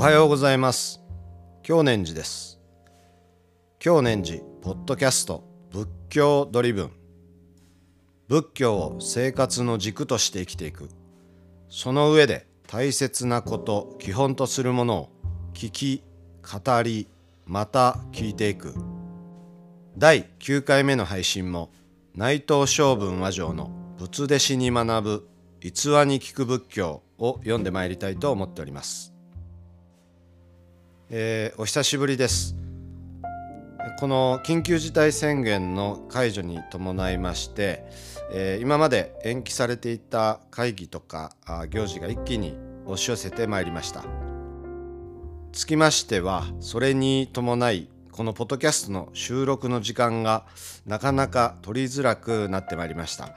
おはようございます。京年寺です。京年寺ポッドキャスト仏教ドリブン。仏教を生活の軸として生きていく。その上で大切なこと基本とするものを聞き語りまた聞いていく。第9回目の配信も内藤昌文和上の仏弟子に学ぶ逸話に聞く仏教を読んでまいりたいと思っております、えー、お久しぶりです。この緊急事態宣言の解除に伴いまして、えー、今まで延期されていた会議とか行事が一気に押し寄せてまいりました。つきましてはそれに伴いこのポッドキャストの収録の時間がなかなか取りづらくなってまいりました。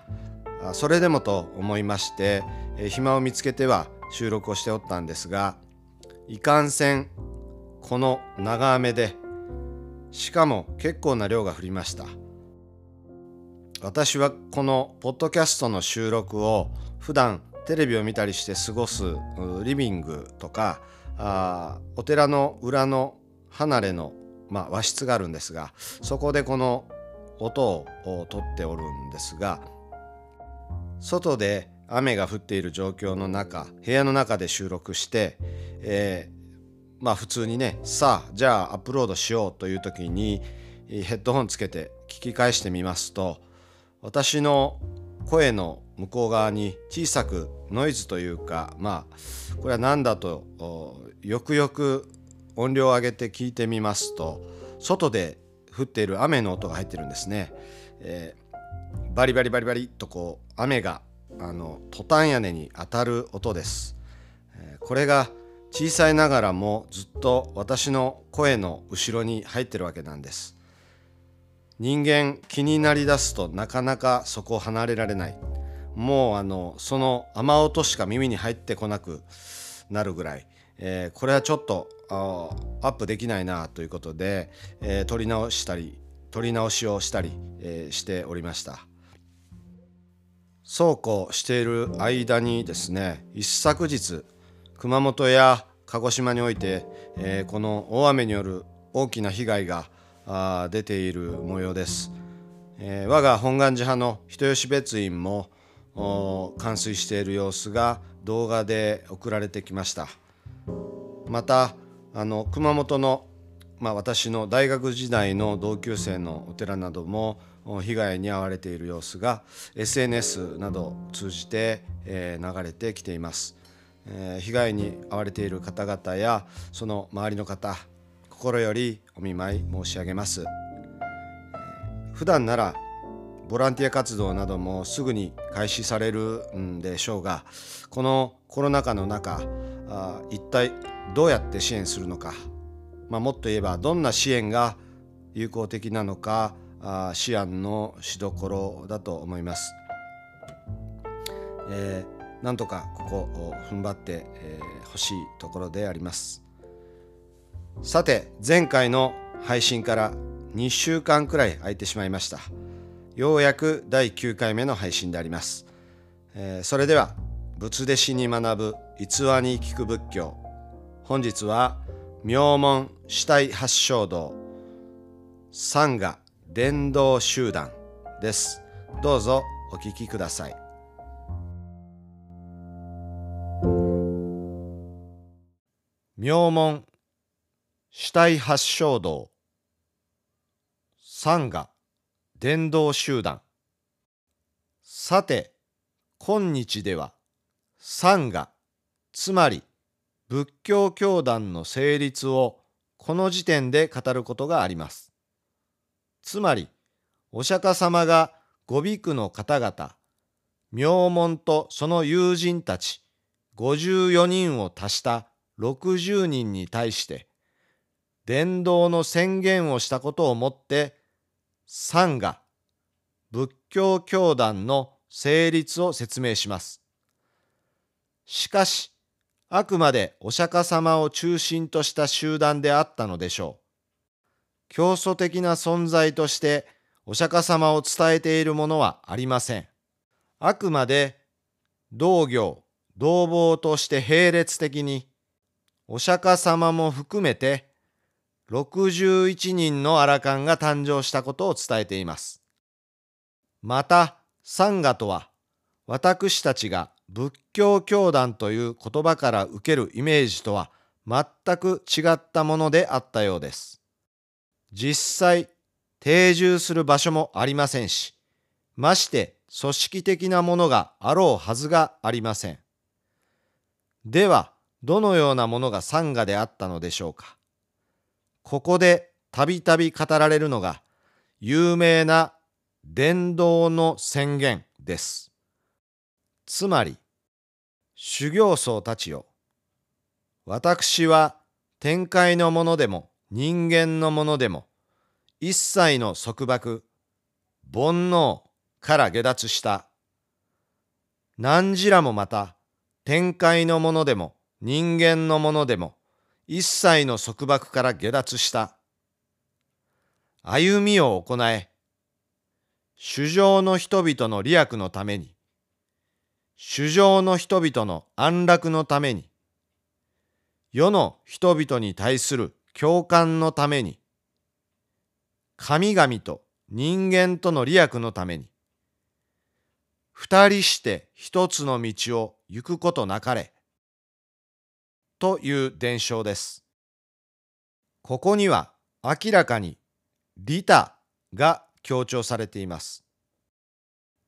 それでもと思いまして暇を見つけては収録をしておったんですがいかんせんこの長雨でしかも結構な量が降りました。私はこのポッドキャストの収録を普段テレビを見たりして過ごすリビングとかあお寺の裏の離れの、まあ、和室があるんですがそこでこの音をとっておるんですが外で雨が降っている状況の中部屋の中で収録して、え、まあ普通にねさあじゃあアップロードしようという時にヘッドホンつけて聞き返してみますと私の声の向こう側に小さくノイズというかまあこれは何だとよくよく音量を上げて聞いてみますと外で降っている雨の音が入ってるんですね。えー、バリバリバリバリとこう雨があのトタン屋根に当たる音です。えー、これが小さいながらもずっと私の声の後ろに入ってるわけなんです。人間気になりだすとなかなかそこを離れられない。もうあのその雨音しか耳に入ってこなくなるぐらい、えー、これはちょっとアップできないなということで、えー、撮り直したり撮り直しをしたり、えー、しておりました。そうこうしている間にですね一昨日熊本や鹿児島において、えー、この大雨による大きな被害があ出ている模様です、えー、我が本願寺派の人吉別院も冠水している様子が動画で送られてきました。またあの熊本の、まあ、私の大学時代の同級生のお寺なども被害に遭われている様子が SNS などを通じて、えー、流れてきています、え、被害に遭われている方々やその周りの方心よりお見舞い申し上げます、普段ならボランティア活動などもすぐに開始されるんでしょうがこのコロナ禍の中あ一体どうやって支援するのか、まあ、もっと言えばどんな支援が有効的なのかあ思案のしどころだと思います。えー、なんとかここを踏ん張ってほ、えー、しいところであります。さて前回の配信から2週間くらい空いてしまいました。ようやく第9回目の配信であります。えー、それでは仏弟子に学ぶ逸話に聞く仏教本日は名門死体発祥道三河伝道集団ですどうぞお聞きください名門死体発祥道三河伝道集団さて今日では三がつまり仏教教団の成立をこの時点で語ることがあります。つまりお釈迦様が御ビクの方々名門とその友人たち54人を足した60人に対して伝道の宣言をしたことをもって三が仏教教団の成立を説明します。しかし、あくまでお釈迦様を中心とした集団であったのでしょう。教祖的な存在としてお釈迦様を伝えているものはありません。あくまで同業、同房として並列的にお釈迦様も含めて61人のアラカンが誕生したことを伝えています。また、サンガとは私たちが仏教教団という言葉から受けるイメージとは全く違ったものであったようです。実際、定住する場所もありませんし、まして組織的なものがあろうはずがありません。では、どのようなものがサンガであったのでしょうか？ここでたびたび語られるのが、有名な伝道の宣言です。つまり、修行僧たちよ。私は天界のものでも人間のものでも一切の束縛、煩悩から下脱した。何時らもまた天界のものでも人間のものでも一切の束縛から下脱した。歩みを行え。主情の人々の利益のために、主情の人々の安楽のために、世の人々に対する共感のために、神々と人間との利益のために、二人して一つの道を行くことなかれ、という伝承です。ここには明らかに利他が強調されています。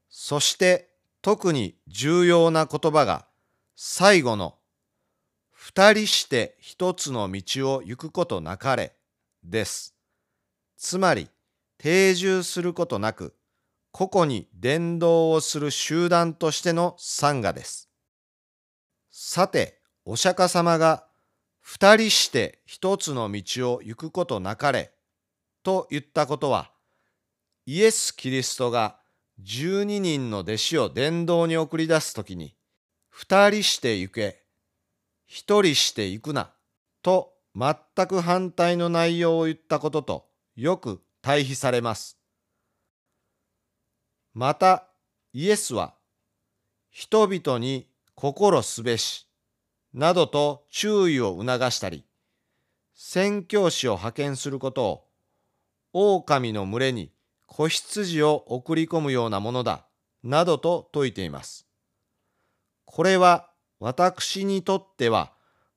そして特に重要な言葉が最後の二人して一つの道を行くことなかれです。つまり定住することなく個々に伝道をする集団としての参加です。さて、お釈迦様が二人して一つの道を行くことなかれと言ったことは、イエス・キリストが12人の弟子を伝道に送り出すときに、二人して行け、一人して行くな、と全く反対の内容を言ったこととよく対比されます。また、イエスは、人々に心すべし、などと注意を促したり、宣教師を派遣することを、狼の群れに子羊を送り込むようなものだ、などと説いています。これは私にとっては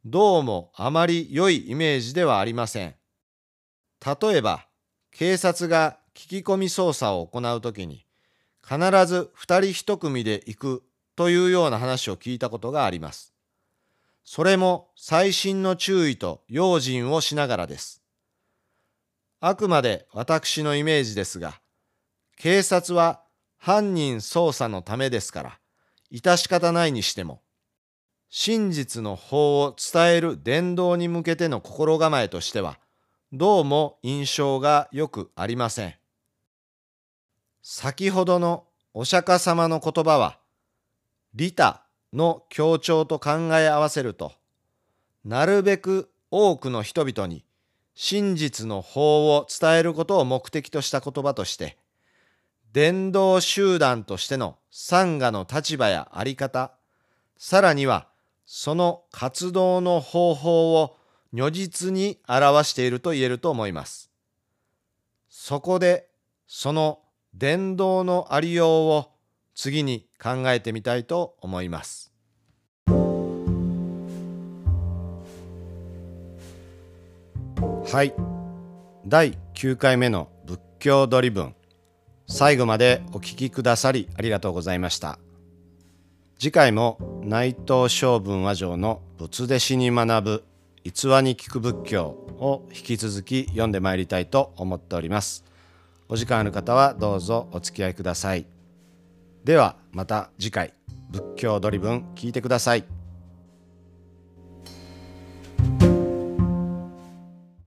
どうもあまり良いイメージではありません。例えば、警察が聞き込み捜査を行うときに、必ず二人一組で行くというような話を聞いたことがあります。それも細心の注意と用心をしながらです。あくまで私のイメージですが、警察は犯人捜査のためですから、致し方ないにしても、真実の法を伝える伝道に向けての心構えとしては、どうも印象がよくありません。先ほどのお釈迦様の言葉は、利他の強調と考え合わせると、なるべく多くの人々に真実の法を伝えることを目的とした言葉として、伝道集団としての参加の立場やあり方、さらにはその活動の方法を如実に表していると言えると思います。そこでその伝道のありようを次に考えてみたいと思います。はい。第9回目の仏教ドリブン。最後までお聞きくださりありがとうございました。次回も内藤昌文和上の仏弟子に学ぶ逸話に聞く仏教を引き続き読んでまいりたいと思っております。お時間ある方はどうぞお付き合いください。ではまた次回。仏教ドリブン聞いてください。